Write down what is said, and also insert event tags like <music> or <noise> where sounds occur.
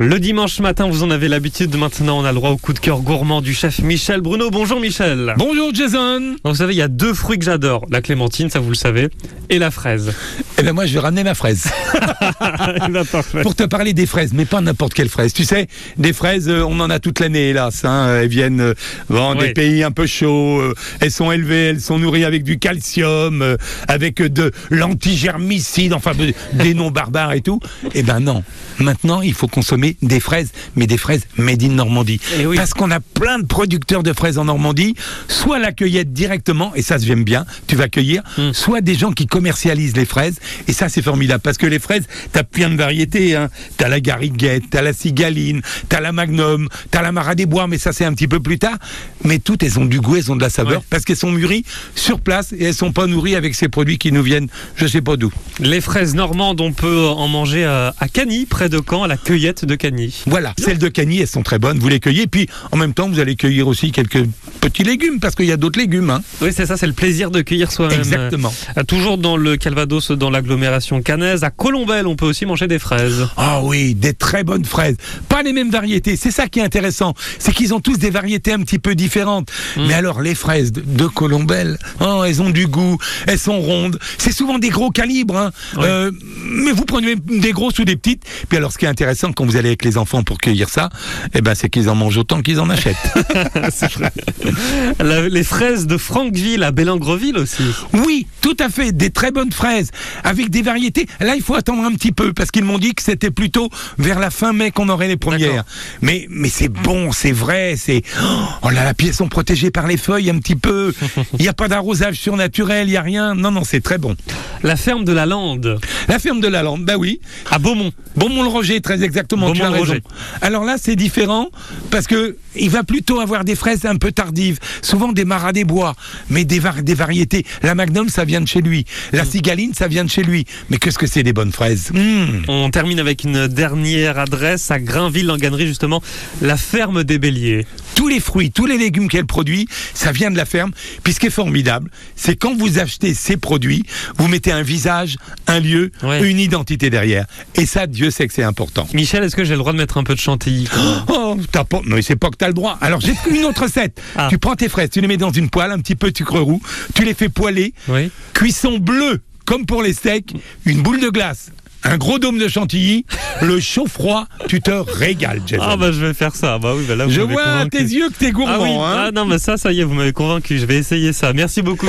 Le dimanche matin, vous en avez l'habitude. Maintenant, on a le droit au coup de cœur gourmand du chef Michel Bruno. Bonjour Michel. Bonjour Jason. Donc, vous savez, il y a deux fruits que j'adore. La clémentine, ça vous le savez, et la fraise. Eh ben moi je vais ramener ma fraise <laughs> parfait. pour te parler des fraises, mais pas n'importe quelle fraise. Tu sais, des fraises, euh, on en a toute l'année hélas. Hein. Elles viennent euh, Oui. des pays un peu chauds. euh, elles sont élevées, elles sont nourries avec du calcium, euh, avec de l'antigermicide, enfin de- des noms barbares et tout. Eh ben non. Maintenant, il faut consommer des fraises, mais des fraises made in Normandie. Eh oui. Parce qu'on a plein de producteurs de fraises en Normandie, soit la cueillette directement, et ça, j'aime bien, tu vas cueillir, Mm. soit des gens qui commercialisent les fraises, et ça, c'est formidable, parce que les fraises, t'as plein de variétés, hein. T'as la gariguette, t'as la cigaline, t'as la magnum, t'as la mara des bois, mais ça, c'est un petit peu plus tard. Mais toutes, elles ont du goût, elles ont de la saveur, Ouais. parce qu'elles sont mûries sur place, et elles sont pas nourries avec ces produits qui nous viennent, je sais pas d'où. Les fraises normandes, on peut en manger à, à Cagny, près de Caen, à la cueillette de Cagny. Voilà, celles de Cagny, elles sont très bonnes, vous les cueillez, puis en même temps, vous allez cueillir aussi quelques petits légumes, parce qu'il y a d'autres légumes, hein. Oui, c'est ça, c'est le plaisir de cueillir soi-même. Exactement. Euh, Toujours dans le Calvados, dans l'agglomération cannaise, à Colombelle, on peut aussi manger des fraises. Ah oui, des très bonnes fraises. Pas les mêmes variétés. C'est ça qui est intéressant. C'est qu'ils ont tous des variétés un petit peu différentes. Mm. Mais alors, les fraises de, de Colombelle, oh, elles ont du goût, elles sont rondes. C'est souvent des gros calibres. hein. Oui. Euh, mais vous prenez des grosses ou des petites. Puis alors, ce qui est intéressant quand vous allez avec les enfants pour cueillir ça, eh ben, c'est qu'ils en mangent autant qu'ils en achètent. <laughs> C'est vrai. <laughs> La- les fraises de Franqueville à Bélangreville aussi. Oui, tout à fait, des très bonnes fraises, avec des variétés. Là, il faut attendre un petit peu, parce qu'ils m'ont dit que c'était plutôt vers la fin mai qu'on aurait les premières. Mais, mais c'est bon, c'est vrai, c'est... Oh là là, puis elles sont protégées par les feuilles un petit peu. <laughs> Il n'y a pas d'arrosage surnaturel, il n'y a rien. Non, non, c'est très bon. La ferme de la Lande La ferme de la Lande, bah oui. à Beaumont. Beaumont-le-Roger, très exactement, tu as raison. Alors là, c'est différent, parce que il va plutôt avoir des fraises un peu tardives, souvent des maras des bois, mais des, var- des variétés. La Magnum, ça vient de chez lui. La Mm. Cigaline, ça vient de chez lui. Mais qu'est-ce que c'est des bonnes fraises? Mmh. On termine avec une dernière adresse à Grainville en Gannerie justement, la ferme des Béliers. Tous les fruits, tous les légumes qu'elle produit, ça vient de la ferme. Puis ce qui est formidable, c'est quand vous achetez ces produits, vous mettez un visage, un lieu, Ouais. une identité derrière. Et ça, Dieu sait que c'est important. Michel, est-ce que j'ai le droit de mettre un peu de chantilly? Oh, t'as pas. Mais c'est pas que t'as le droit. Alors j'ai une autre recette. Ah. Tu prends tes fraises, tu les mets dans une poêle, un petit peu de sucre roux, tu les fais poêler, Oui. cuisson bleue, comme pour les steaks, une boule de glace, un gros dôme de chantilly, le chaud-froid, tu te régales, Jason. Ah bah je vais faire ça. Bah oui, bah là vous Je vois à tes yeux que t'es gourmand. Ah oui, hein. ah non mais ça, ça y est, vous m'avez convaincu. Je vais essayer ça. Merci beaucoup.